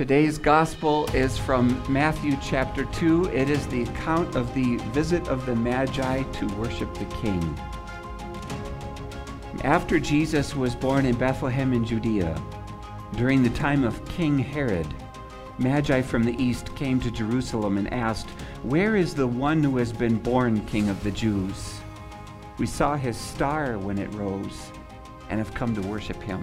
Today's gospel is from Matthew chapter 2. It is the account of the visit of the Magi to worship the King. After Jesus was born in Bethlehem in Judea, during the time of King Herod, Magi from the east came to Jerusalem and asked, Where is the one who has been born King of the Jews? We saw his star when it rose and have come to worship him.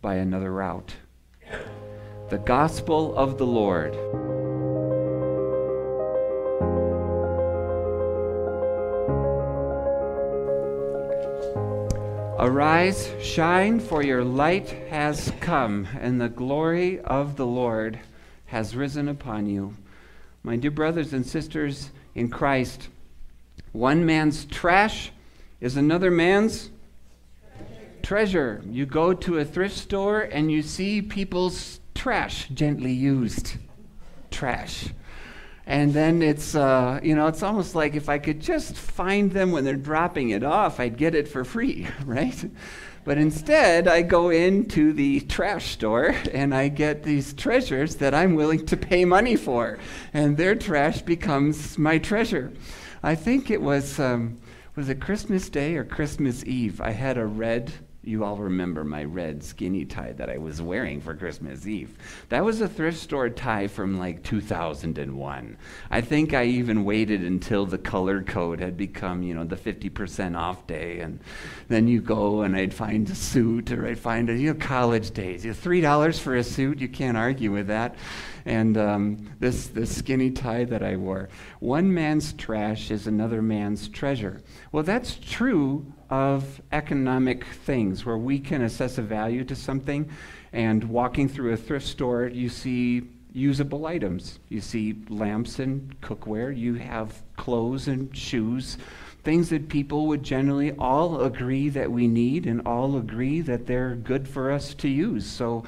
by another route. The Gospel of the Lord. Arise, shine, for your light has come, and the glory of the Lord has risen upon you. My dear brothers and sisters in Christ, one man's trash is another man's treasure. You go to a thrift store and you see people's trash, gently used trash. And then it's, uh, you know, it's almost like if I could just find them when they're dropping it off, I'd get it for free, right? But instead, I go into the trash store and I get these treasures that I'm willing to pay money for. And their trash becomes my treasure. I think it was, um, was it Christmas Day or Christmas Eve? I had a red you all remember my red skinny tie that I was wearing for Christmas Eve. That was a thrift store tie from like 2001. I think I even waited until the color code had become, you know, the 50% off day. And then you go and I'd find a suit or I'd find a, you know, college days. You know, $3 for a suit, you can't argue with that. And um, this, this skinny tie that I wore. One man's trash is another man's treasure. Well, that's true of economic things where we can assess a value to something. And walking through a thrift store, you see usable items. You see lamps and cookware. You have clothes and shoes. Things that people would generally all agree that we need and all agree that they're good for us to use. So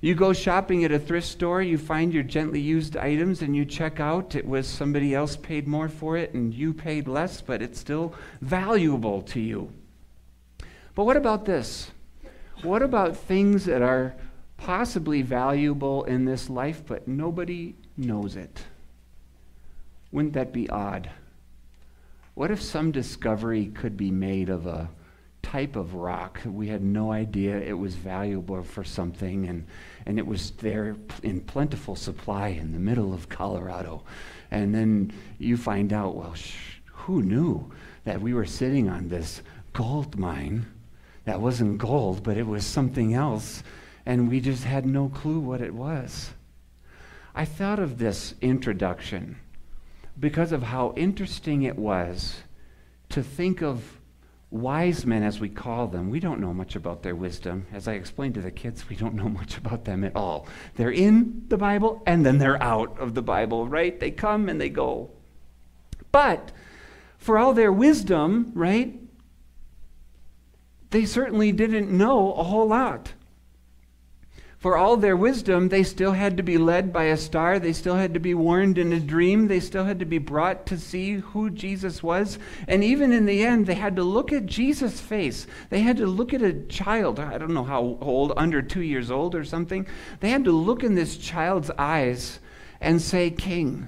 you go shopping at a thrift store, you find your gently used items, and you check out. It was somebody else paid more for it, and you paid less, but it's still valuable to you. But what about this? What about things that are possibly valuable in this life, but nobody knows it? Wouldn't that be odd? What if some discovery could be made of a type of rock. We had no idea it was valuable for something, and, and it was there in plentiful supply in the middle of Colorado. And then you find out, well, sh- who knew that we were sitting on this gold mine that wasn't gold, but it was something else, and we just had no clue what it was? I thought of this introduction because of how interesting it was to think of wise men, as we call them, we don't know much about their wisdom. As I explained to the kids, we don't know much about them at all. They're in the Bible and then they're out of the Bible, right? They come and they go. But for all their wisdom, right, they certainly didn't know a whole lot. For all their wisdom, they still had to be led by a star. They still had to be warned in a dream. They still had to be brought to see who Jesus was. And even in the end, they had to look at Jesus' face. They had to look at a child, I don't know how old, under two years old or something. They had to look in this child's eyes and say, King.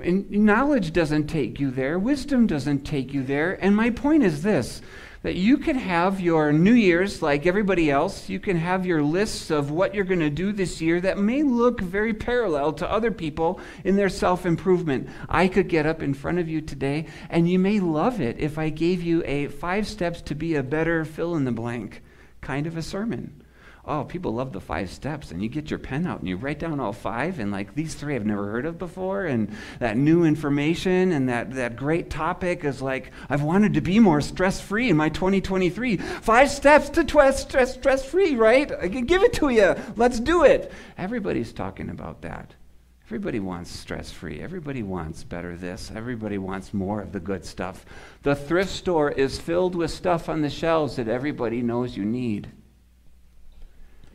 And knowledge doesn't take you there, wisdom doesn't take you there. And my point is this that you can have your New Year's like everybody else. You can have your lists of what you're going to do this year that may look very parallel to other people in their self improvement. I could get up in front of you today, and you may love it if I gave you a five steps to be a better fill in the blank kind of a sermon oh, people love the five steps. And you get your pen out and you write down all five, and like these three I've never heard of before. And that new information and that, that great topic is like, I've wanted to be more stress free in my 2023. Five steps to stress, stress, free, right? I can give it to you. Let's do it. Everybody's talking about that. Everybody wants stress free. Everybody wants better this. Everybody wants more of the good stuff. The thrift store is filled with stuff on the shelves that everybody knows you need.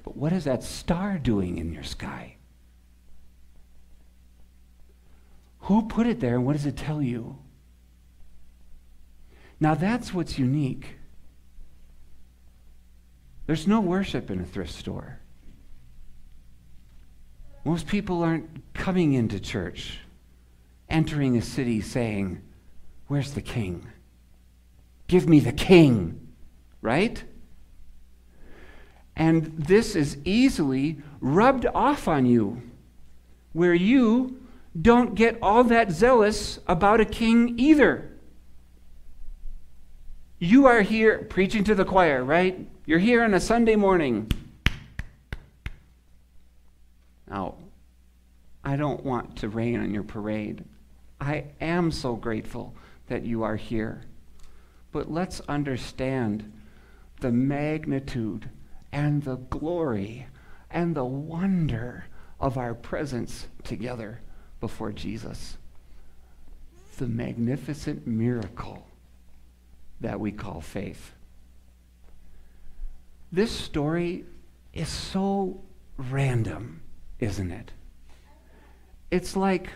But what is that star doing in your sky? Who put it there and what does it tell you? Now that's what's unique. There's no worship in a thrift store. Most people aren't coming into church, entering a city saying, Where's the king? Give me the king, right? And this is easily rubbed off on you, where you don't get all that zealous about a king either. You are here preaching to the choir, right? You're here on a Sunday morning. Now, I don't want to rain on your parade. I am so grateful that you are here. But let's understand the magnitude and the glory and the wonder of our presence together before Jesus. The magnificent miracle that we call faith. This story is so random, isn't it? It's like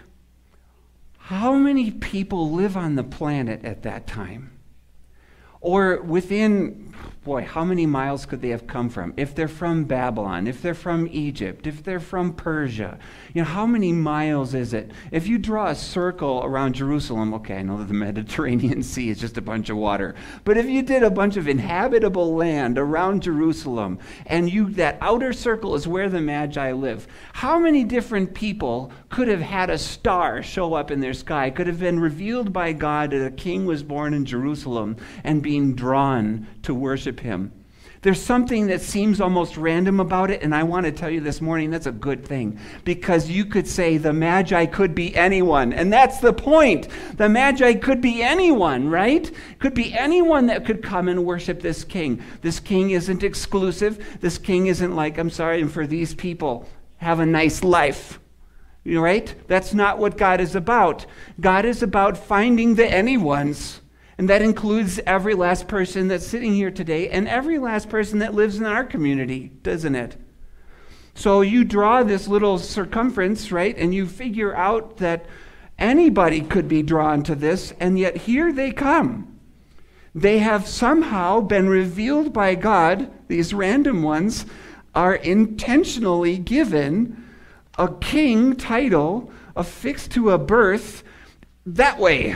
how many people live on the planet at that time? Or within boy, how many miles could they have come from? If they're from Babylon, if they're from Egypt, if they're from Persia, you know, how many miles is it? If you draw a circle around Jerusalem, okay, I know that the Mediterranean Sea is just a bunch of water, but if you did a bunch of inhabitable land around Jerusalem, and you that outer circle is where the Magi live, how many different people could have had a star show up in their sky, could have been revealed by God that a king was born in Jerusalem and being drawn to worship worship Him. There's something that seems almost random about it, and I want to tell you this morning that's a good thing because you could say the Magi could be anyone, and that's the point. The Magi could be anyone, right? Could be anyone that could come and worship this king. This king isn't exclusive. This king isn't like, I'm sorry, and for these people, have a nice life. Right? That's not what God is about. God is about finding the anyones and that includes every last person that's sitting here today and every last person that lives in our community, doesn't it? So you draw this little circumference, right? And you figure out that anybody could be drawn to this, and yet here they come. They have somehow been revealed by God, these random ones are intentionally given a king title affixed to a birth that way.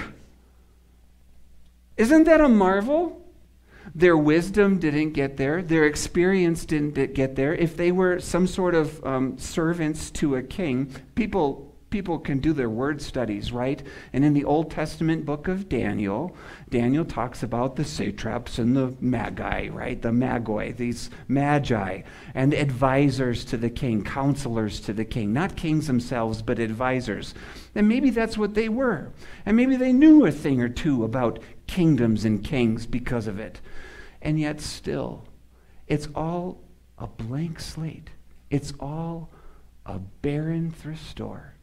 Isn't that a marvel? Their wisdom didn't get there. Their experience didn't get there. If they were some sort of um, servants to a king, people people can do their word studies, right? And in the Old Testament book of Daniel, Daniel talks about the satraps and the magi, right? The magoi, these magi, and advisors to the king, counselors to the king, not kings themselves, but advisors. And maybe that's what they were. And maybe they knew a thing or two about kingdoms and kings because of it. And yet, still, it's all a blank slate. It's all a barren thrift store,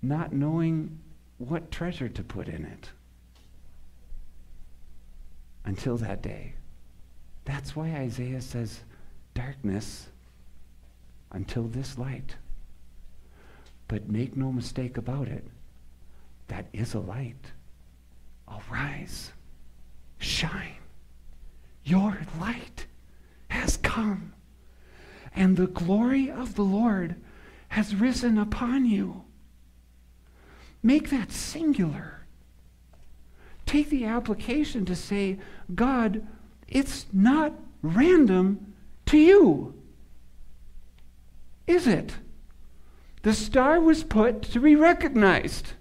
not knowing what treasure to put in it. Until that day. That's why Isaiah says, darkness until this light. But make no mistake about it, that is a light. Arise, shine. Your light has come, and the glory of the Lord has risen upon you. Make that singular. Take the application to say, God, it's not random to you. Is it? The star was put to be recognized.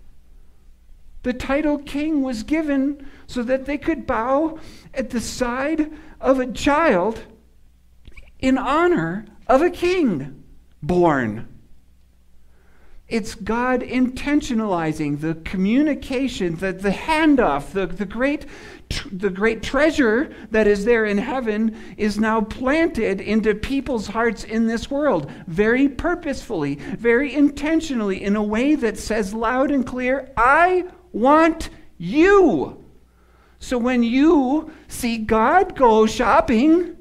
The title king was given so that they could bow at the side of a child in honor of a king born. It's God intentionalizing the communication, the, the handoff, the, the, great, the great treasure that is there in heaven is now planted into people's hearts in this world, very purposefully, very intentionally, in a way that says loud and clear, I want you. So when you see God go shopping,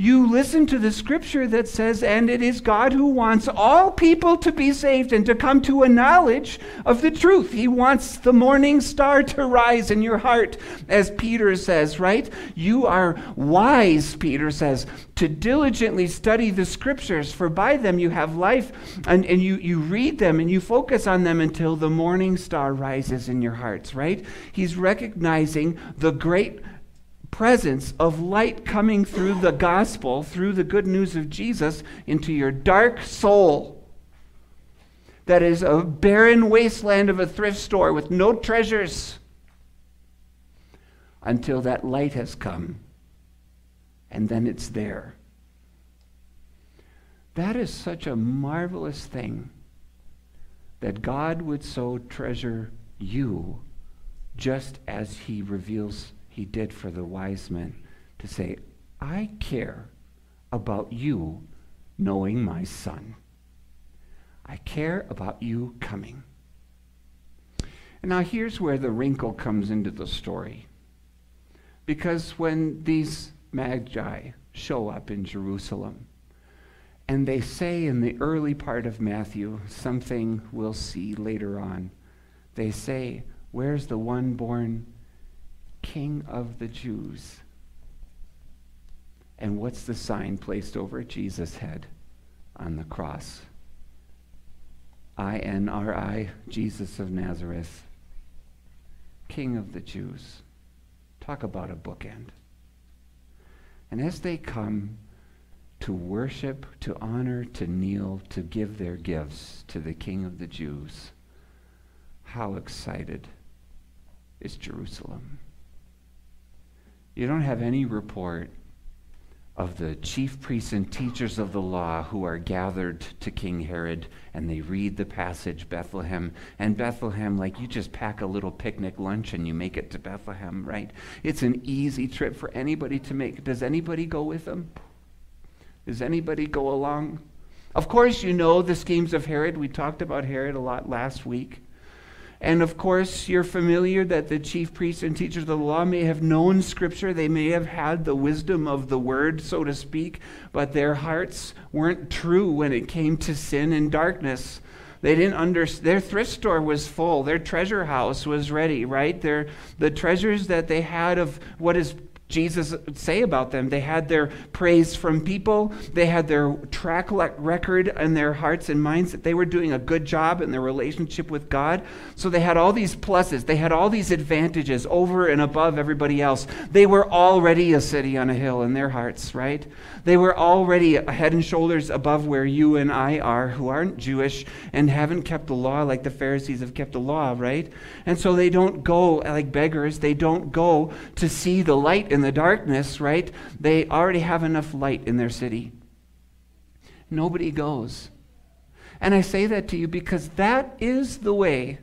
you listen to the scripture that says, and it is God who wants all people to be saved and to come to a knowledge of the truth. He wants the morning star to rise in your heart, as Peter says, right? You are wise, Peter says, to diligently study the scriptures, for by them you have life, and, and you, you read them and you focus on them until the morning star rises in your hearts, right? He's recognizing the great presence of light coming through the gospel, through the good news of Jesus, into your dark soul. That is a barren wasteland of a thrift store with no treasures until that light has come. And then it's there. That is such a marvelous thing that God would so treasure you just as he reveals he did for the wise men to say, I care about you knowing my son. I care about you coming. And now here's where the wrinkle comes into the story. Because when these magi show up in Jerusalem, and they say in the early part of Matthew something we'll see later on. They say, Where's the one born King of the Jews. And what's the sign placed over Jesus' head on the cross? I N R I, Jesus of Nazareth, King of the Jews. Talk about a bookend. And as they come to worship, to honor, to kneel, to give their gifts to the King of the Jews, how excited is Jerusalem? You don't have any report of the chief priests and teachers of the law who are gathered to King Herod and they read the passage Bethlehem. And Bethlehem, like you just pack a little picnic lunch and you make it to Bethlehem, right? It's an easy trip for anybody to make. Does anybody go with them? Does anybody go along? Of course, you know the schemes of Herod. We talked about Herod a lot last week. And of course, you're familiar that the chief priests and teachers of the law may have known Scripture. They may have had the wisdom of the word, so to speak, but their hearts weren't true when it came to sin and darkness. They didn't understand. Their thrift store was full. Their treasure house was ready, right? Their, the treasures that they had of what is Jesus say about them. They had their praise from people. They had their track record in their hearts and minds that they were doing a good job in their relationship with God. So they had all these pluses. They had all these advantages over and above everybody else. They were already a city on a hill in their hearts, right? They were already head and shoulders above where you and I are, who aren't Jewish and haven't kept the law like the Pharisees have kept the law, right? And so they don't go like beggars. They don't go to see the light in the darkness, right? They already have enough light in their city. Nobody goes. And I say that to you because that is the way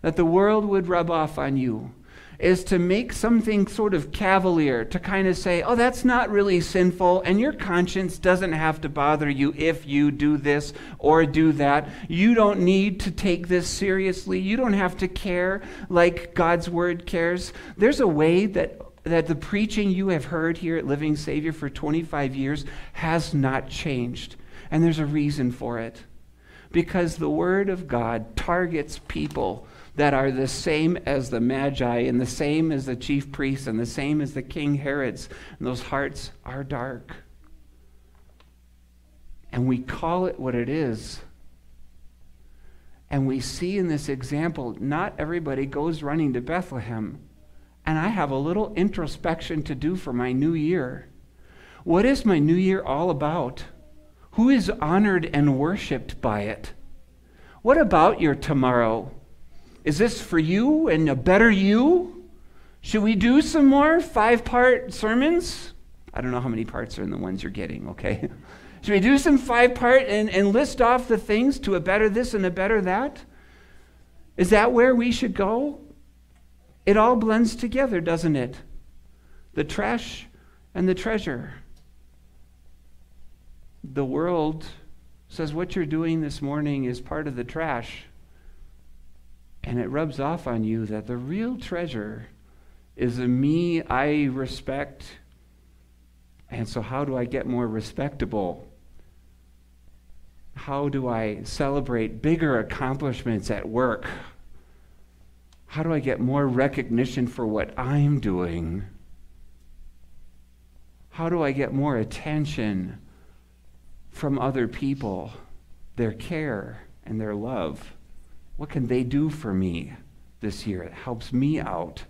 that the world would rub off on you is to make something sort of cavalier, to kind of say, oh, that's not really sinful, and your conscience doesn't have to bother you if you do this or do that. You don't need to take this seriously. You don't have to care like God's word cares. There's a way that that the preaching you have heard here at Living Savior for 25 years has not changed. And there's a reason for it. Because the Word of God targets people that are the same as the Magi and the same as the chief priests and the same as the King Herods. And those hearts are dark. And we call it what it is. And we see in this example, not everybody goes running to Bethlehem. And I have a little introspection to do for my new year. What is my new year all about? Who is honored and worshiped by it? What about your tomorrow? Is this for you and a better you? Should we do some more five part sermons? I don't know how many parts are in the ones you're getting, okay? Should we do some five part and, and list off the things to a better this and a better that? Is that where we should go? It all blends together, doesn't it? The trash and the treasure. The world says what you're doing this morning is part of the trash. And it rubs off on you that the real treasure is a me I respect. And so, how do I get more respectable? How do I celebrate bigger accomplishments at work? How do I get more recognition for what I'm doing? How do I get more attention from other people, their care and their love? What can they do for me this year? It helps me out.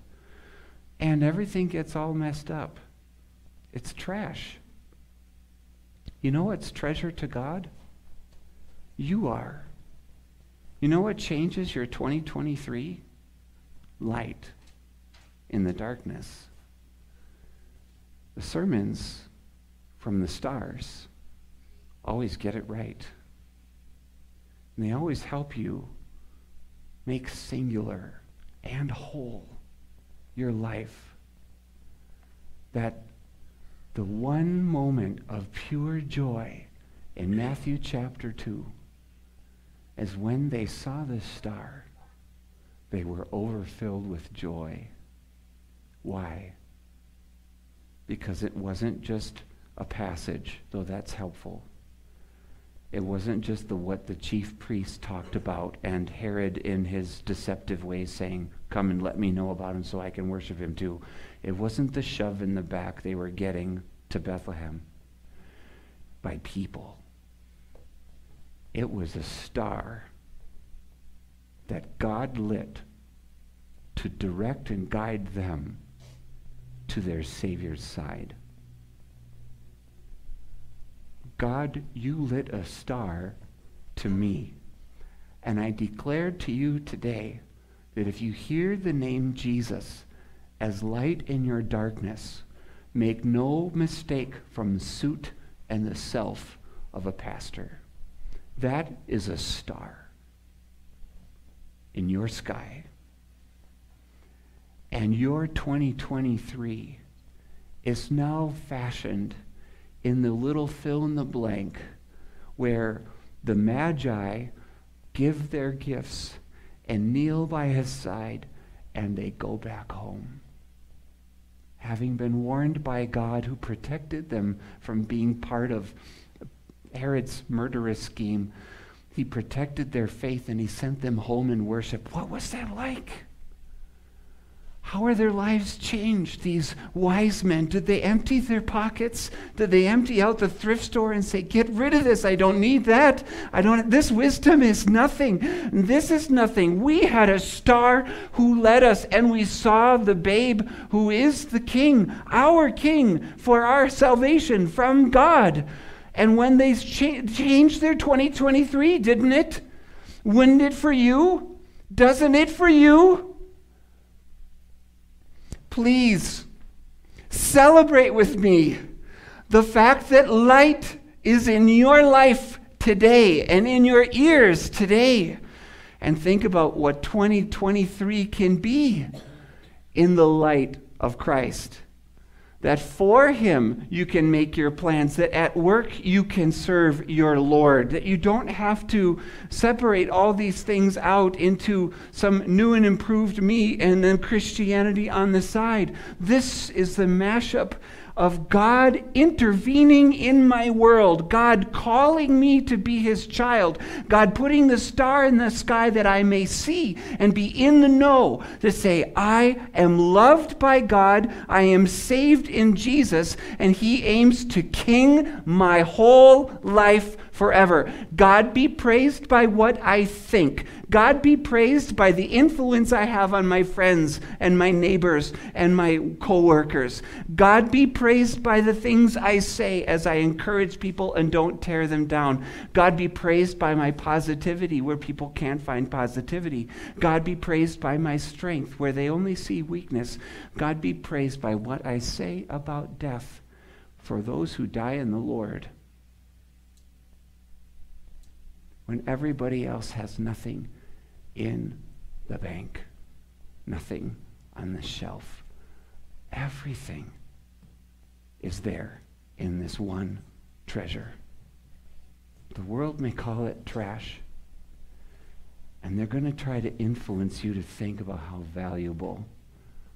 And everything gets all messed up. It's trash. You know what's treasure to God? You are. You know what changes your 2023? Light in the darkness. The sermons from the stars always get it right. And they always help you make singular and whole your life. That the one moment of pure joy in Matthew chapter 2 is when they saw the star, they were overfilled with joy. Why? Because it wasn't just a passage, though that's helpful. It wasn't just the what the chief priest talked about and Herod in his deceptive ways saying, "Come and let me know about him so I can worship him too." It wasn't the shove in the back they were getting to Bethlehem by people. It was a star that God lit to direct and guide them to their Savior's side. God, you lit a star to me. And I declare to you today that if you hear the name Jesus as light in your darkness, make no mistake from the suit and the self of a pastor. That is a star in your sky. And your 2023 is now fashioned in the little fill in the blank where the Magi give their gifts and kneel by his side and they go back home. Having been warned by God who protected them from being part of Herod's murderous scheme, he protected their faith and he sent them home in worship. What was that like? How are their lives changed, these wise men? Did they empty their pockets? Did they empty out the thrift store and say, Get rid of this. I don't need that. I don't this wisdom is nothing. This is nothing. We had a star who led us, and we saw the babe who is the king, our king, for our salvation from God. And when they cha- changed their 2023, didn't it? Wouldn't it for you? Doesn't it for you? Please celebrate with me the fact that light is in your life today and in your ears today. And think about what 2023 can be in the light of Christ that for Him you can make your plans, that at work you can serve your Lord, that you don't have to separate all these things out into some new and improved me and then Christianity on the side. This is the mashup of God intervening in my world, God calling me to be his child, God putting the star in the sky that I may see and be in the know to say, I am loved by God, I am saved in Jesus, and he aims to king my whole life forever. God be praised by what I think. God be praised by the influence I have on my friends and my neighbors and my coworkers. God be praised by the things I say as I encourage people and don't tear them down. God be praised by my positivity where people can't find positivity. God be praised by my strength where they only see weakness. God be praised by what I say about death for those who die in the Lord when everybody else has nothing in the bank, nothing on the shelf. Everything is there in this one treasure. The world may call it trash, and they're going to try to influence you to think about how valuable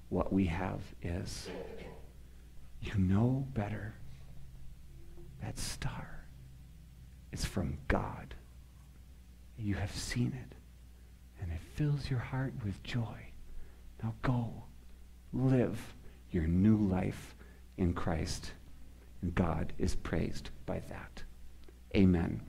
what we have is. You know better. That star is from God. You have seen it, and it fills your heart with joy. Now go, live your new life in Christ. And God is praised by that. Amen.